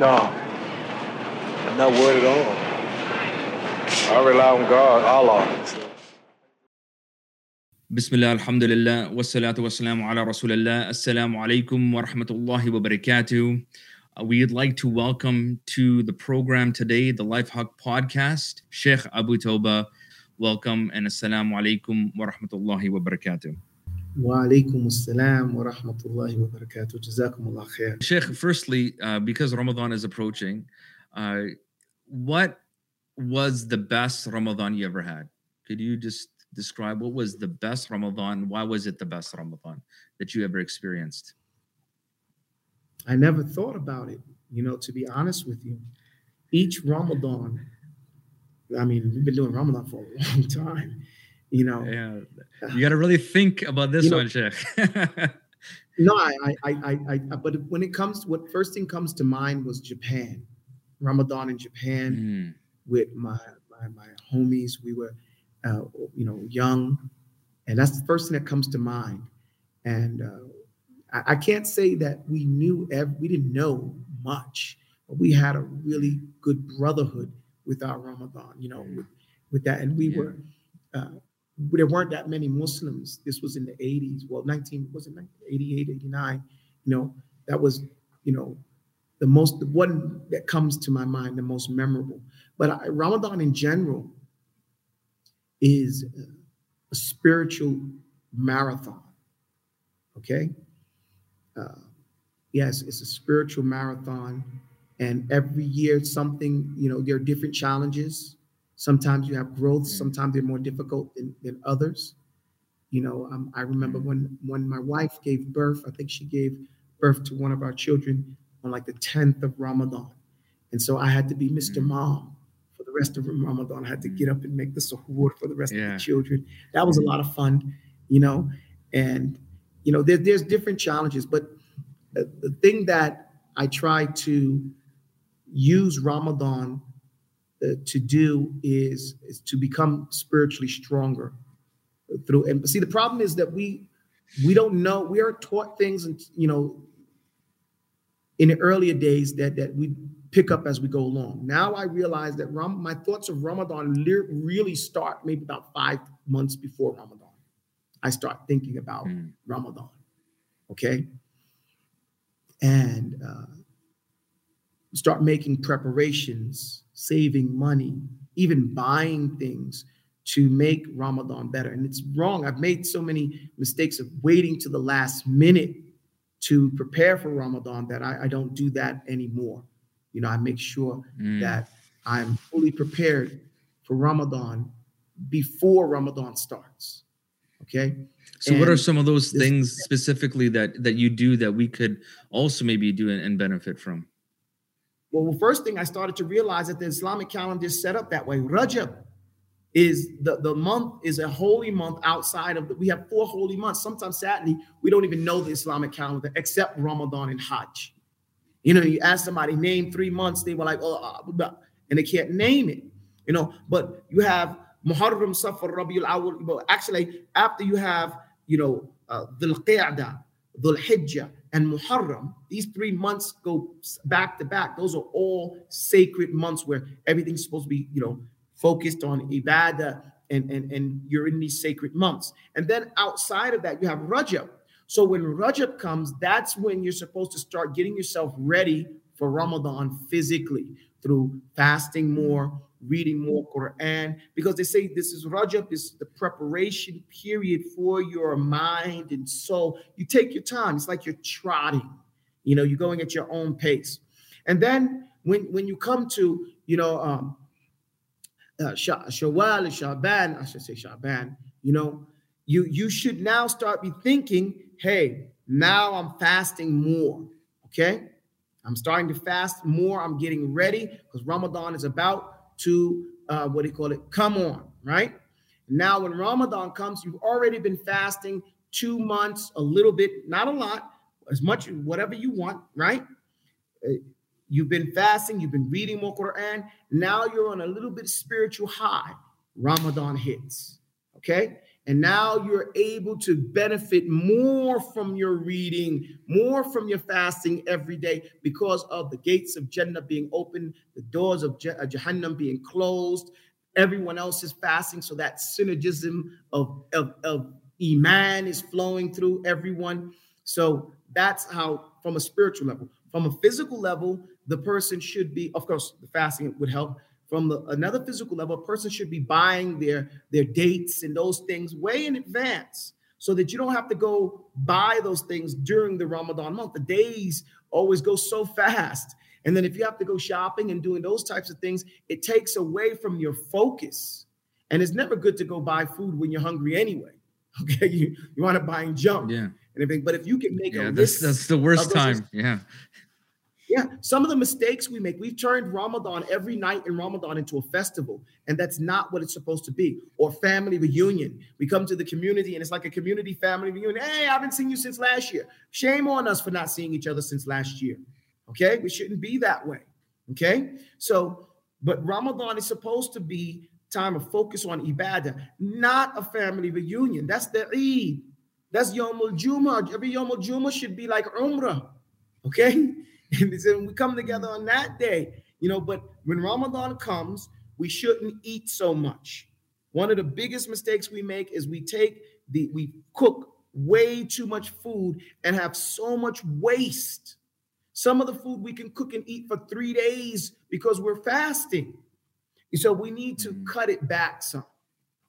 No, I'm not worried at all. I rely on God, Allah. بسم الله الحمد لله والصلاة والسلام على رسول الله السلام عليكم ورحمة الله وبركاته We'd like to welcome to the program today, the Life Hack Podcast, Sheikh Abu Taubah. Welcome and Assalamu alaikum wa rahmatullahi wa barakatuh. وعليكم السلام ورحمة الله وبركاته جزاكم الله خير Sheikh, firstly, uh, because Ramadan is approaching, uh, what was the best Ramadan you ever had? Could you just describe what was the best Ramadan? Why was it the best Ramadan that you ever experienced? I never thought about it, you know, to be honest with you. Each Ramadan, I mean, we've been doing Ramadan for a long time, you know. Yeah, you got to really think about this You know- one, Sheikh. No, I, I, I, I, but when it comes, what first thing comes to mind was Japan, Ramadan in Japan Mm, with my, my, my homies. We were, uh, you know, young, and that's the first thing that comes to mind. And uh, I, I can't say that we knew, ev- we didn't know much, but we had a really good brotherhood with our Ramadan, you know, with, with that. And we Yeah. were, uh, there weren't that many Muslims. This was in the 80s. Well, 19, was it 88, 89? You know, that was, you know, the most, the one that comes to my mind, the most memorable. But I, Ramadan in general is a spiritual marathon. Okay? Uh, yes, it's a spiritual marathon. And every year, something, you know, there are different challenges. Sometimes you have growth, mm-hmm. sometimes they're more difficult than, than others. You know, um, I remember mm-hmm. when when my wife gave birth, I think she gave birth to one of our children on like the 10th of Ramadan. And so I had to be Mr. Mm. Mm-hmm. Mom for the rest of Ramadan. I had to get up and make the suhoor for the rest of the children. That was a lot of fun, you know. And, you know, there, there's different challenges, but the, the thing that I try to use Ramadan uh, to do is, is to become spiritually stronger through. And see, the problem is that we we don't know. We are taught things, and you know, in the earlier days that that we pick up as we go along. Now I realize that Ram, my thoughts of Ramadan really start maybe about five months before Ramadan. I start thinking about mm, Ramadan. Okay. And uh, start making preparations, saving money, even buying things to make Ramadan better. And it's wrong. I've made so many mistakes of waiting to the last minute to prepare for Ramadan that I, I don't do that anymore. You know, I make sure mm. that I'm fully prepared for Ramadan before Ramadan starts. Okay. So, what are some of those things specifically that that you do that we could also maybe do and, and benefit from? Well, first thing I started to realize that the Islamic calendar is set up that way. Rajab is the, the month is a holy month outside of the, we have four holy months. Sometimes, sadly, we don't even know the Islamic calendar except Ramadan and Hajj. You know, you ask somebody, name three months, they were like, oh, uh, blah, blah," and they can't name it. You know, but you have Muharram, Safar, Rabiul Awal. Actually, after you have, you know, uh, Dhul Qi'dah, Dhul Hijjah, and Muharram, these three months go back to back. Those are all sacred months where everything's supposed to be, you know, focused on ibadah and, and, and you're in these sacred months. And then outside of that, you have Rajab. So when Rajab comes, that's when you're supposed to start getting yourself ready for Ramadan physically through fasting more, reading more Quran, because they say this is Rajab, is the preparation period for your mind and soul. You take your time, it's like you're trotting, you know, you're going at your own pace. And then when when you come to, you know, um, uh, Sha- Shawwal, Shaban, I should say Shaban, you know, you you should now start be thinking, hey, now I'm fasting more. Okay. I'm starting to fast more. I'm getting ready because Ramadan is about to uh, what do you call it? Come on, right? Now, when Ramadan comes, you've already been fasting two months, a little bit, not a lot, as much whatever you want, right? Uh, You've been fasting, you've been reading more Quran. Now you're on a little bit spiritual high. Ramadan hits, okay? And now you're able to benefit more from your reading, more from your fasting every day because of the gates of Jannah being open, the doors of uh, Jahannam being closed. Everyone else is fasting. So that synergism of, of, of Iman is flowing through everyone. So that's how, from a spiritual level. From a physical level, the person should be, of course, the fasting would help from the, another physical level, a person should be buying their their dates and those things way in advance so that you don't have to go buy those things during the Ramadan month. The days always go so fast. And then if you have to go shopping and doing those types of things, it takes away from your focus. And it's never good to go buy food when you're hungry anyway. Okay, you, you want to buy and jump. Yeah. And everything. But if you can make yeah, a that's, that's the worst time. Yeah. Yeah, some of the mistakes we make, we've turned Ramadan every night in Ramadan into a festival, and that's not what it's supposed to be. Or family reunion. We come to the community, and it's like a community family reunion. Hey, I haven't seen you since last year. Shame on us for not seeing each other since last year. Okay, we shouldn't be that way. Okay, so but Ramadan is supposed to be time of focus on ibadah, not a family reunion. That's the Eid. That's Yom Al Jumah. Every Yom Al Jumah should be like Umrah. Okay. And so we come together on that day, you know, but when Ramadan comes, we shouldn't eat so much. One of the biggest mistakes we make is we take the we cook way too much food and have so much waste. Some of the food we can cook and eat for three days because we're fasting. So we need to mm. cut it back some.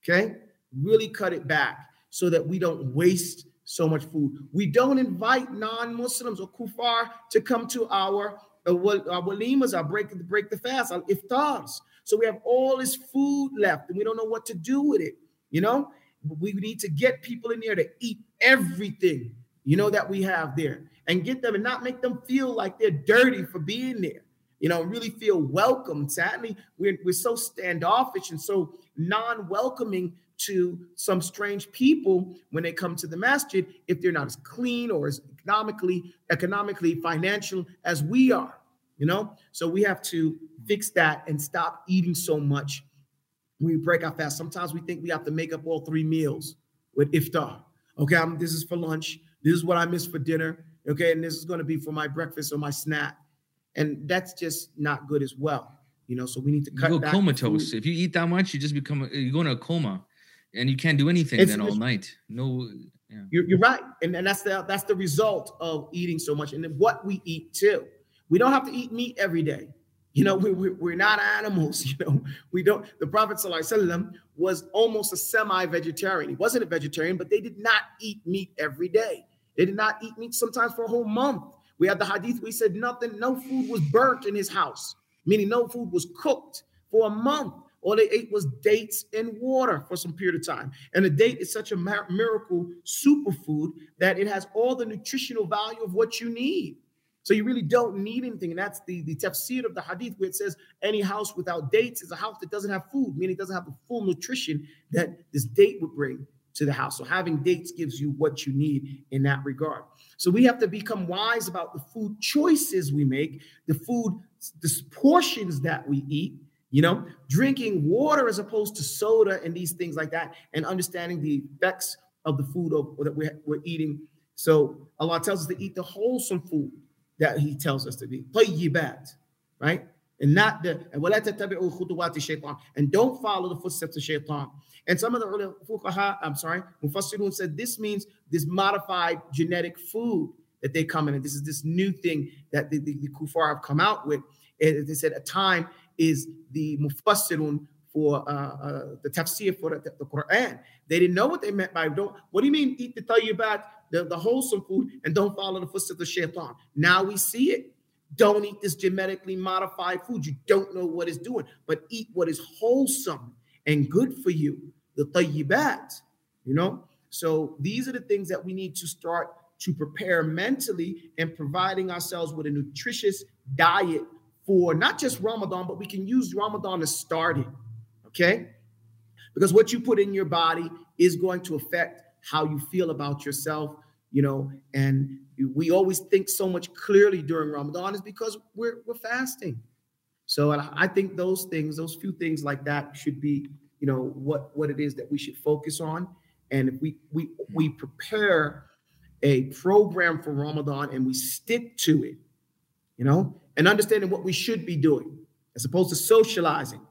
Okay. Really cut it back so that we don't waste so much food. We don't invite non-Muslims or kuffar to come to our uh, our walimas, our break break the fast, our iftars. So we have all this food left, and we don't know what to do with it. You know, we need to get people in there to eat everything you know that we have there, and get them and not make them feel like they're dirty for being there. You know, really feel welcome. Sadly, we're, we're so standoffish and so non-welcoming to some strange people when they come to the masjid if they're not as clean or as economically economically financial as we are you know? So we have to fix that and stop eating so much when we break our fast. Sometimes we think we have to make up all three meals with iftar. Okay I'm, this is for lunch. This is what i miss for dinner. Okay and this is going to be for my breakfast or my snack. And that's just not good as well you know? So we need to cut you go comatose if you eat that much you just become you go into a coma and you can't do anything it's, then all night. No, yeah. you're, you're right, and, and that's the that's the result of eating so much, and then what we eat too. We don't have to eat meat every day. You know, we, we, we're not animals. You know, we don't. The Prophet ﷺ was almost a semi-vegetarian. He wasn't a vegetarian, but they did not eat meat every day. They did not eat meat sometimes for a whole month. We had the hadith. We said nothing. No food was burnt in his house, meaning no food was cooked for a month. All they ate was dates and water for some period of time. And the date is such a miracle superfood that it has all the nutritional value of what you need. So you really don't need anything. And that's the, the tafsir of the hadith where it says any house without dates is a house that doesn't have food, meaning it doesn't have the full nutrition that this date would bring to the house. So having dates gives you what you need in that regard. So we have to become wise about the food choices we make, the food, the portions that we eat, you know, drinking water as opposed to soda and these things like that, and understanding the effects of the food of, that we're, we're eating. So Allah tells us to eat the wholesome food that He tells us to be. bad, right? And not the and don't follow the footsteps of shaitan. And some of the fuqaha, I'm sorry, Mufassirun said this means this modified genetic food that they come in. And this is this new thing that the, the, the kuffar have come out with. And they said a time is the mufassirun for uh, uh, the tafsir for the, the, Quran. They didn't know what they meant by don't. What do you mean eat the tayyibat, the, the wholesome food, and don't follow the footsteps of the shaitan? Now we see it. Don't eat this genetically modified food. You don't know what it's doing, but eat what is wholesome and good for you. The tayyibat, you know. So these are the things that we need to start to prepare mentally and providing ourselves with a nutritious diet for not just Ramadan, but we can use Ramadan to start it. Okay? Because what you put in your body is going to affect how you feel about yourself, you know, and we always think so much clearly during Ramadan is because we're we're fasting. So I think those things, those few things like that should be, you know, what what it is that we should focus on And if we we we prepare a program for Ramadan and we stick to it, you know, and understanding what we should be doing as opposed to socializing.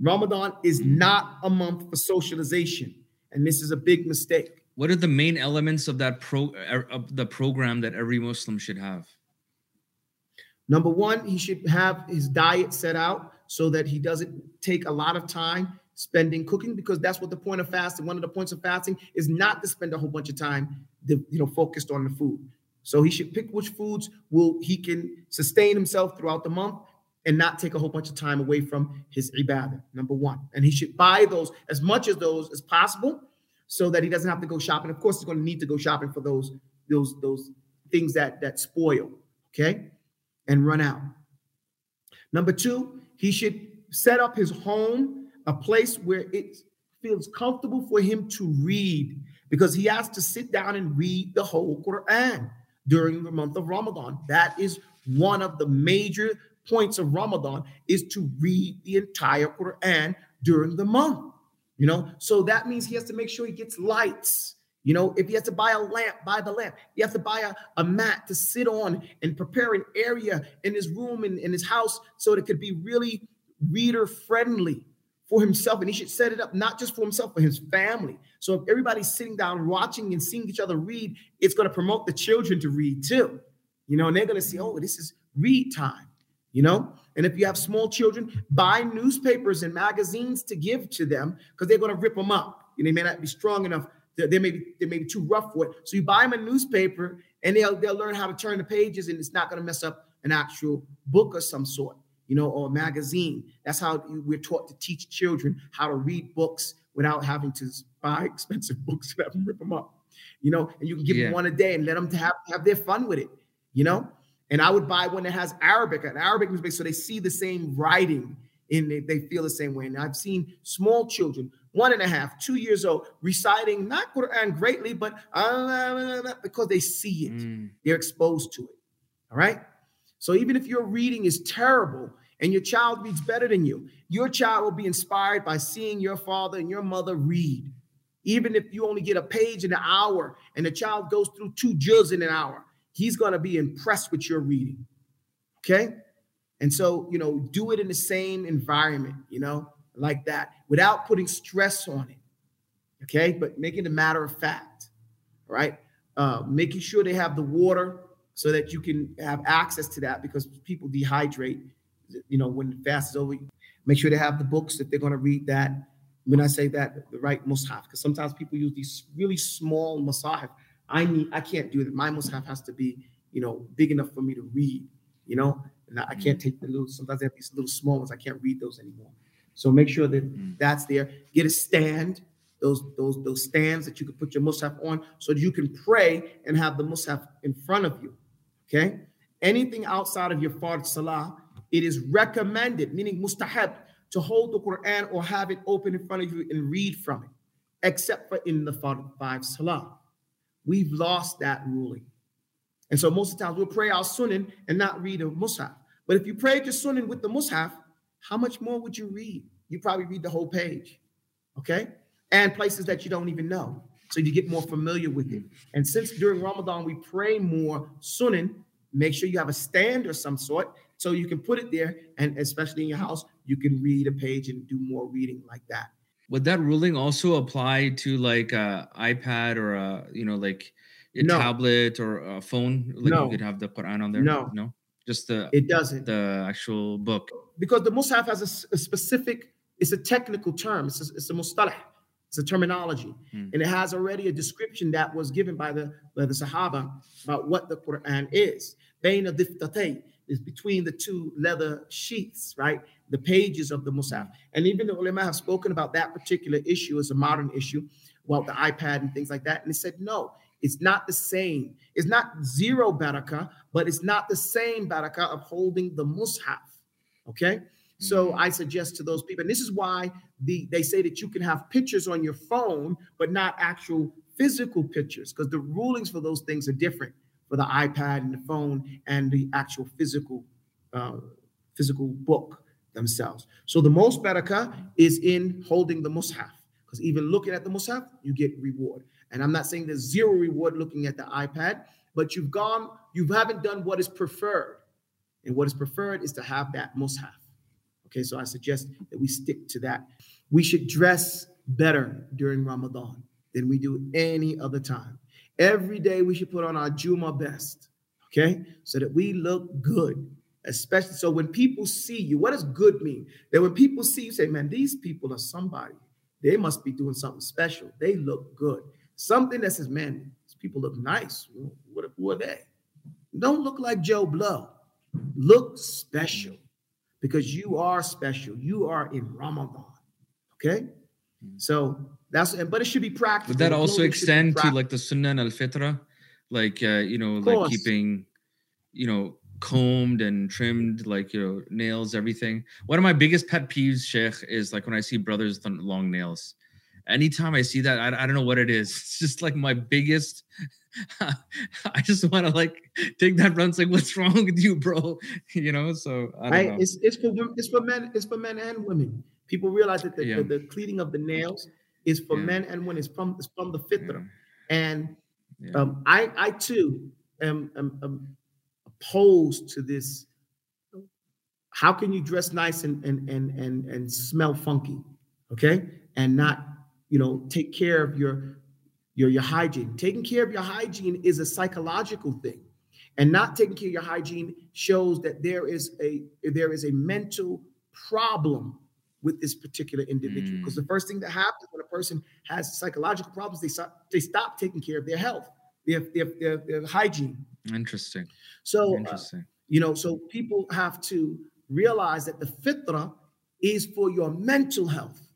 Ramadan is not a month for socialization, and this is a big mistake. What are the main elements of that pro er, of the program that every Muslim should have? Number one, he should have his diet set out so that he doesn't take a lot of time spending cooking because that's what the point of fasting. One of the points of fasting is not to spend a whole bunch of time, you know, focused on the food. So he should pick which foods will he can sustain himself throughout the month and not take a whole bunch of time away from his ibadah. Number one, and he should buy those as much as those as possible, so that he doesn't have to go shopping. Of course, he's going to need to go shopping for those those those things that that spoil, okay, and run out. Number two, he should set up his home a place where it feels comfortable for him to read because he has to sit down and read the whole Quran during the month of Ramadan. That is one of the major points of Ramadan is to read the entire Quran during the month. You know, so that means he has to make sure he gets lights. You know, if he has to buy a lamp, buy the lamp. He has to buy a, a mat to sit on and prepare an area in his room and in, in his house so that it could be really reader friendly for himself, and he should set it up not just for himself, but his family. So if everybody's sitting down watching and seeing each other read, it's going to promote the children to read too. You know, and they're going to see, oh, this is read time. You know, and if you have small children, buy newspapers and magazines to give to them because they're going to rip them up. Know, they may not be strong enough. They may be they may be too rough for it. So you buy them a newspaper, and they'll they'll learn how to turn the pages, and it's not going to mess up an actual book of some sort you know, or a magazine. That's how we're taught to teach children how to read books without having to buy expensive books and have them rip them up. You know, and you can give yeah. them one a day and let them have, have their fun with it, you know. And I would buy one that has Arabic, an Arabic newspaper, so they see the same writing and they, they feel the same way. And I've seen small children, one and a half, two years old, reciting not Quran greatly, but uh, because they see it, mm. they're exposed to it. All right. So even if your reading is terrible and your child reads better than you, your child will be inspired by seeing your father and your mother read. Even if you only get a page in an hour and the child goes through two juz in an hour, he's going to be impressed with your reading. Okay? And so, you know, do it in the same environment, you know, like that without putting stress on it. Okay? But making it a matter of fact. Right? Uh, making sure they have the water so that you can have access to that because people dehydrate. You know, when the fast is over, make sure they have the books if they're going to read that. When I say that, the right mushaf, because sometimes people use these really small mushaf. I need, I can't do that. My mushaf has to be, you know, big enough for me to read. You know, and I can't take the little. Sometimes they have these little small ones. I can't read those anymore. So make sure that mm. that's there. Get a stand those those those stands that you can put your mushaf on so that you can pray and have the mushaf in front of you Okay. Anything outside of your fard salah, it is recommended, meaning mustahab, to hold the Quran or have it open in front of you and read from it, except for in the fard five salah. We've lost that ruling. And so most of the times we'll pray our sunnah and not read a mushaf. But if you prayed your sunnah with the mushaf, how much more would you read? You probably read the whole page. Okay. And places that you don't even know so you get more familiar with it. And since during Ramadan we pray more sunnah, make sure you have a stand or some sort so you can put it there, and especially in your house, you can read a page and do more reading like that. Would that ruling also apply to like a iPad or a you know like a no. tablet or a phone? Like no. you could have the Quran on there. No, no, just the it doesn't the actual book because the Mus'haf has a, a specific. It's a technical term. It's a, it's a mustalah. It's a terminology. Mm. And it has already a description that was given by the, by the Sahaba about what the Quran is. Bain diftatay is between the two leather sheaths, right? The pages of the Musaf. And even the ulama have spoken about that particular issue as a modern issue, well, the iPad and things like that. And they said, no, it's not the same. It's not zero barakah, but it's not the same barakah of holding the Musaf. Okay. So mm-hmm. I suggest to those people, and this is why the they say that you can have pictures on your phone, but not actual physical pictures, because the rulings for those things are different for the iPad and the phone and the actual physical uh, physical book themselves. So the most barakah is in holding the mushaf, because even looking at the Musaf, you get reward. And I'm not saying there's zero reward looking at the iPad, but you've gone, you haven't done what is preferred. And what is preferred is to have that Musaf. Okay, so I suggest that we stick to that. We should dress better during Ramadan than we do any other time. Every day we should put on our Juma best, okay, so that we look good. Especially so when people see you, what does good mean? That when people see you, say, man, these people are somebody. They must be doing something special. They look good. Something that says, man, these people look nice. What, who are they? Don't look like Joe Blow. Look special because you are special. You are in Ramadan. Okay? So that's but it should be practical. Would that also extend to like the Sunnah al Fitra? Like uh, you know, like keeping, you know, combed and trimmed, like you know, nails, everything. One of my biggest pet peeves, Sheikh, is like when I see brothers with long nails. Anytime I see that, I, I don't know what it is. It's just like my biggest. I just want to like take that run. It's like, what's wrong with you, bro? You know. So I know. It's it's for it's for men. It's for men and women. People realize that the, yeah. the, the, cleaning of the nails is for yeah. men and women. It's from it's from the fitra. Yeah. And um, I I too am, am, am opposed to this. How can you dress nice and and and and and smell funky, okay, and not you know take care of your your your hygiene? Taking care of your hygiene is a psychological thing, and not taking care of your hygiene shows that there is a there is a mental problem with this particular individual. Because mm. the first thing that happens when a person has psychological problems, they stop, they stop taking care of their health, their, their, their, their hygiene. Interesting. So, uh, Interesting. Uh, you know, so people have to realize that the fitra is for your mental health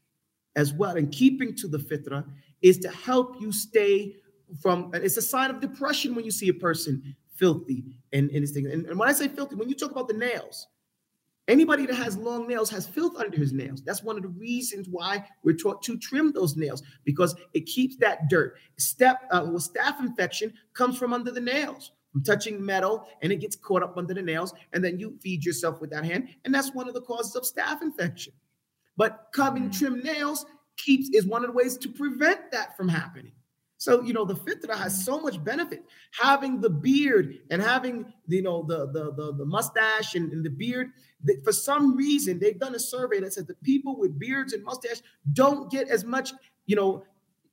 as well. And keeping to the fitra is to help you stay from, it's a sign of depression when you see a person filthy and, and, and, and when I say filthy, when you talk about the nails, Anybody that has long nails has filth under his nails. That's one of the reasons why we're taught to trim those nails because it keeps that dirt. Step uh, well, staph infection comes from under the nails, from touching metal, and it gets caught up under the nails, and then you feed yourself with that hand, and that's one of the causes of staph infection. But cutting mm. trim nails keeps is one of the ways to prevent that from happening. So, you know, the fitra has so much benefit. Having the beard and having, you know, the the the, the mustache and, and the beard, that for some reason, they've done a survey that says the people with beards and mustache don't get as much, you know,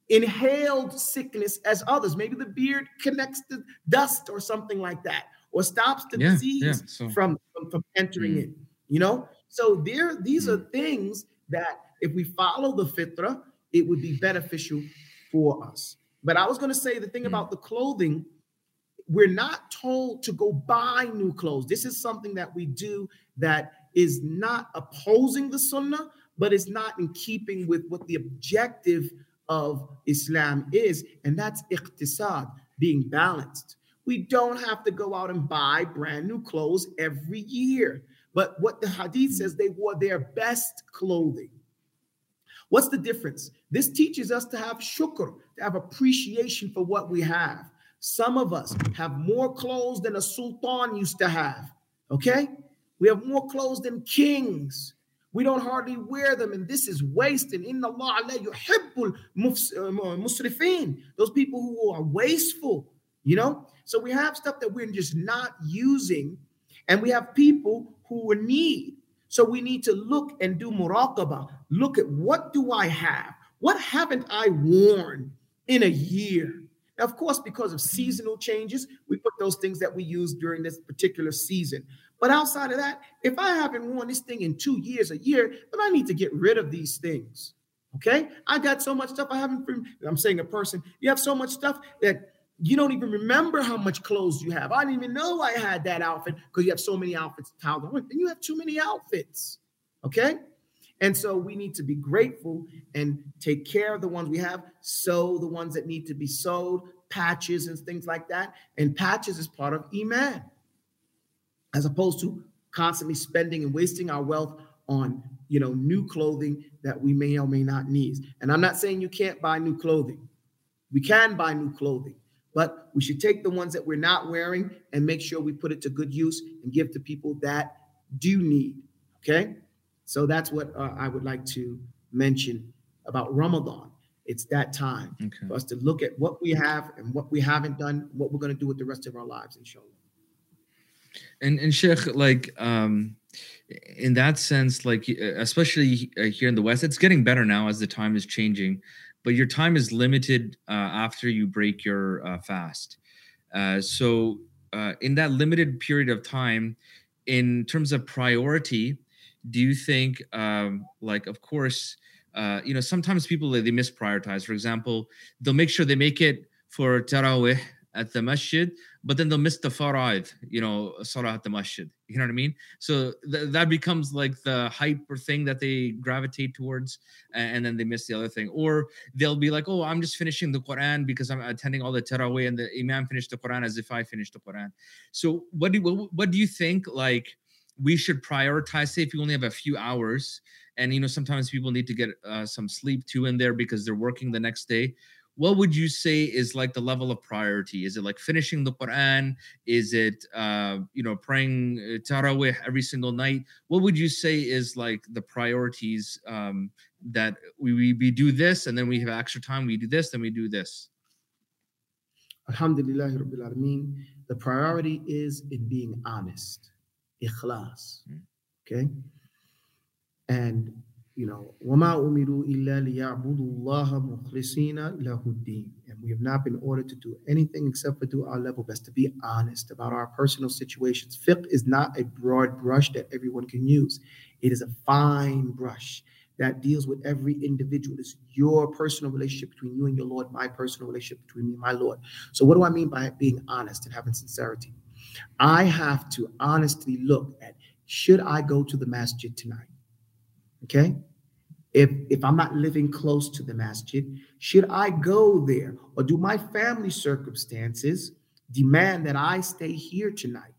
inhaled sickness as others. Maybe the beard connects to dust or something like that, or stops the yeah, disease yeah, so. from, from, from entering mm. in, you know? So there, these mm. are things that if we follow the fitra, it would be beneficial for us. But I was going to say the thing mm. about the clothing, we're not told to go buy new clothes. This is something that we do that is not opposing the sunnah, but it's not in keeping with what the objective of Islam is, and that's iqtisad, being balanced. We don't have to go out and buy brand new clothes every year. But what the hadith says, they wore their best clothing. What's the difference? This teaches us to have shukr, to have appreciation for what we have. Some of us have more clothes than a sultan used to have. Okay? We have more clothes than kings. We don't hardly wear them, and this is wasting. In Allah yuhibbul uh, musrifin. Those people who are wasteful, you know. So we have stuff that we're just not using, and we have people who need. So we need to look and do muraqabah. Look at what do I have? What haven't I worn in a year? Now, of course, because of seasonal changes, we put those things that we use during this particular season. But outside of that, if I haven't worn this thing in two years, a year, then I need to get rid of these things. Okay. I got so much stuff I haven't, I'm saying a person, you have so much stuff that you don't even remember how much clothes you have. I didn't even know I had that outfit because you have so many outfits piled on. Then you have too many outfits. Okay. And so we need to be grateful and take care of the ones we have, sew the ones that need to be sewed, patches and things like that. And patches is part of Iman, as opposed to constantly spending and wasting our wealth on you know new clothing that we may or may not need. And I'm not saying you can't buy new clothing. We can buy new clothing, but we should take the ones that we're not wearing and make sure we put it to good use and give to people that do need. Okay. So that's what uh, I would like to mention about Ramadan. It's that time Okay. for us to look at what we have and what we haven't done, what we're going to do with the rest of our lives, inshallah. And and Sheikh, like um, in that sense, like especially uh, here in the West, it's getting better now as the time is changing, but your time is limited uh, after you break your uh, fast. Uh, so uh, in that limited period of time, in terms of priority, do you think um, like of course uh, you know sometimes people they misprioritize. For example, they'll make sure they make it for Tarawih at the masjid, but then they'll miss the faraid, you know, salah at the masjid. You know what I mean? So th- that becomes like the hype or thing that they gravitate towards, and then they miss the other thing. Or they'll be like, oh, I'm just finishing the Quran because I'm attending all the Taraweeh, and the Imam finished the Quran as if I finished the Quran. So what do what, what do you think like we should prioritize? Say if you only have a few hours, and you know sometimes people need to get uh, some sleep too in there because they're working the next day what would you say is like the level of priority is it like finishing the quran is it uh you know praying uh, tarawih every single night what would you say is like the priorities um that we, we we do this and then we have extra time we do this then we do this Alhamdulillah Rabbil Alameen. The priority is in being honest. Ikhlas. Mm. Okay? And you know, وَمَا أُمِرُوا إِلَّا لِيَعْبُدُوا اللَّهَ مُخْلِصِينَ لَهُ الدِّينَ. And we have not been ordered to do anything except for do our level best, to be honest about our personal situations. Fiqh is not a broad brush that everyone can use. It is a fine brush that deals with every individual. It's your personal relationship between you and your Lord, my personal relationship between me and my Lord. So, what do I mean by being honest and having sincerity? I have to honestly look at should I go to the masjid tonight? Okay. If if I'm not living close to the masjid, should I go there? Or do my family circumstances demand that I stay here tonight?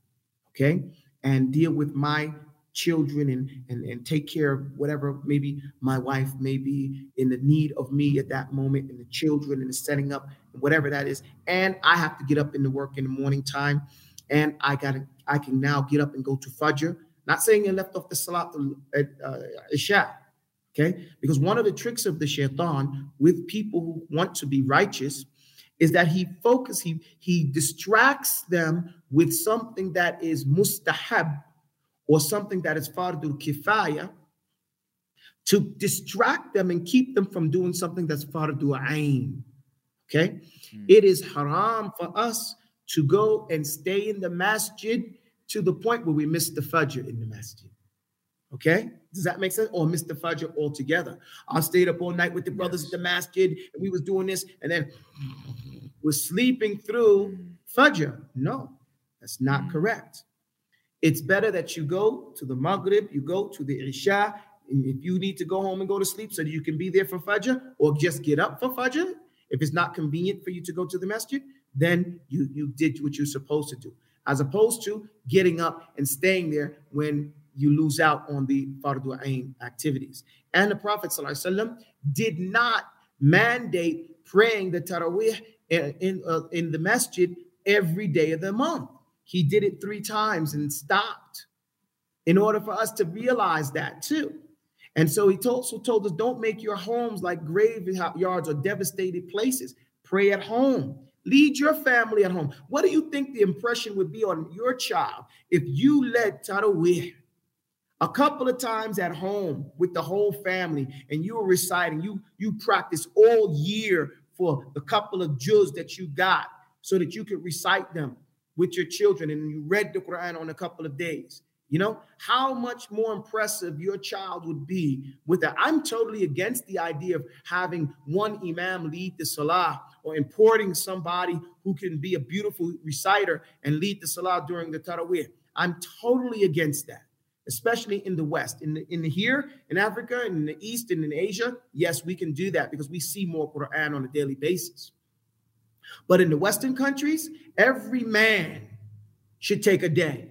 Okay. And deal with my children and, and, and take care of whatever maybe my wife may be in the need of me at that moment, and the children and the setting up, and whatever that is. And I have to get up in the work in the morning time. And I gotta I can now get up and go to Fajr. Not saying I left off the Salat at uh, Isha, okay? Because one of the tricks of the shaitan with people who want to be righteous is that he focuses, he he distracts them with something that is mustahab or something that is fardul kifaya to distract them and keep them from doing something that's fardul ain. Okay? Hmm. It is haram for us to go and stay in the masjid to the point where we miss the fajr in the masjid. Okay? Does that make sense? Or Mr. the fajr altogether. I stayed up all night with the brothers Yes. at the masjid and we was doing this and then we're sleeping through fajr. No, that's not Mm. correct. It's better that you go to the maghrib, you go to the isha, and if you need to go home and go to sleep so that you can be there for fajr or just get up for fajr, if it's not convenient for you to go to the masjid, then you you did what you're supposed to do, as opposed to getting up and staying there when you lose out on the fardu ain activities. And the Prophet ﷺ did not mandate praying the tarawih in in, uh, in the masjid every day of the month. He did it three times and stopped. In order for us to realize that too. And so he also told us don't make your homes like graveyards or devastated places. Pray at home. Lead your family at home. What do you think the impression would be on your child if you led Tarawih a couple of times at home with the whole family and you were reciting, you, you practice all year for the couple of juz that you got so that you could recite them with your children and you read the Quran on a couple of days. You know, how much more impressive your child would be with that. I'm totally against the idea of having one imam lead the salah or importing somebody who can be a beautiful reciter and lead the salah during the tarawih. I'm totally against that, especially in the West. In the, in the here in Africa, in the East, and in Asia, yes, we can do that because we see more Quran on a daily basis. But in the Western countries, every man should take a day.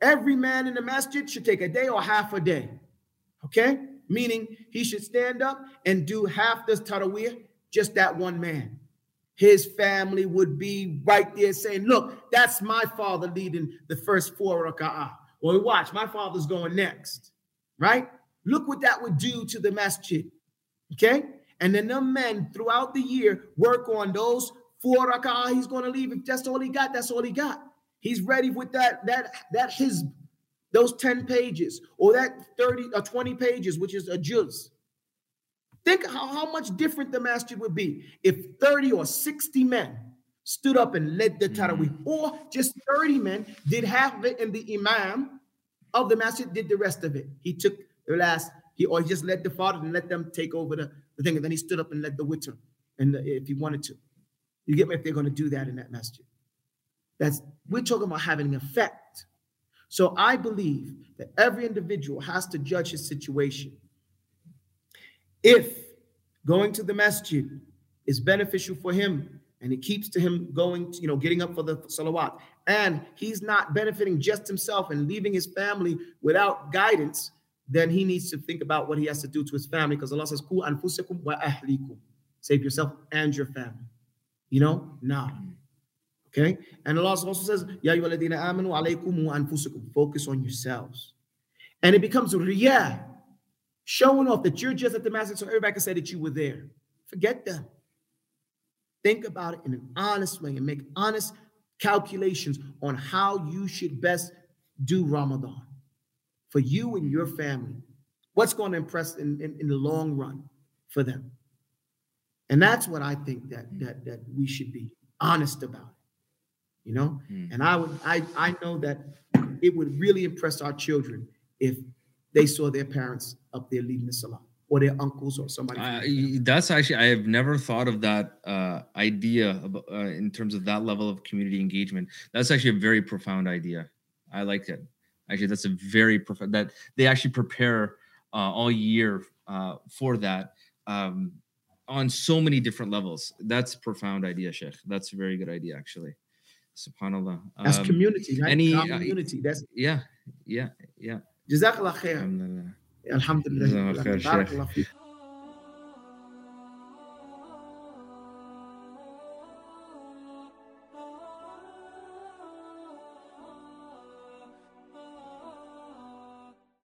Every man in the masjid should take a day or half a day. Okay? Meaning he should stand up and do half this tarawih, just that one man. His family would be right there saying, Look, that's my father leading the first four raka'ah. Well, watch, my father's going next. Right? Look what that would do to the masjid. Okay? And then the men throughout the year work on those four rak'ah ah, he's going to leave. If that's all he got, that's all he got. He's ready with that, that, that his those 10 pages or that 30 or 20 pages, which is a juz. Think how, how much different the masjid would be if 30 or 60 men stood up and led the tarawih, mm. or just 30 men did half of it, and the imam of the masjid did the rest of it. He took the last, he or he just led the father and let them take over the, the thing, and then he stood up and led the witr, and the, if he wanted to. You get me if they're going to do that in that masjid. That's we're talking about having an effect. So I believe that every individual has to judge his situation. If going to the masjid is beneficial for him and it keeps to him going, you know, getting up for the salawat, and he's not benefiting just himself and leaving his family without guidance, then he needs to think about what he has to do to his family because Allah says, Ku wa ahlikum. Save yourself and your family. You know, now. Okay. And Allah also says, Ya amanu alaykum anfusakum. Focus on yourselves. And it becomes riyah, showing off that you're just at the masjid so everybody can say that you were there. Forget them. Think about it in an honest way and make honest calculations on how you should best do Ramadan for you and your family. What's going to impress in, in, in the long run for them? And that's what I think that that that we should be honest about you know mm. and i would i i know that it would really impress our children if they saw their parents up there leading the salah or their uncles or somebody uh, that's actually i have never thought of that uh, idea about, uh, in terms of that level of community engagement that's actually a very profound idea i like it actually that's a very profound that they actually prepare uh, all year uh, for that um, on so many different levels that's a profound idea sheikh that's a very good idea actually Subhanallah. That's um, community, right? Any uh, community. That's yeah, yeah, yeah. Jazakallah khair. Alhamdulillah. Alhamdulillah.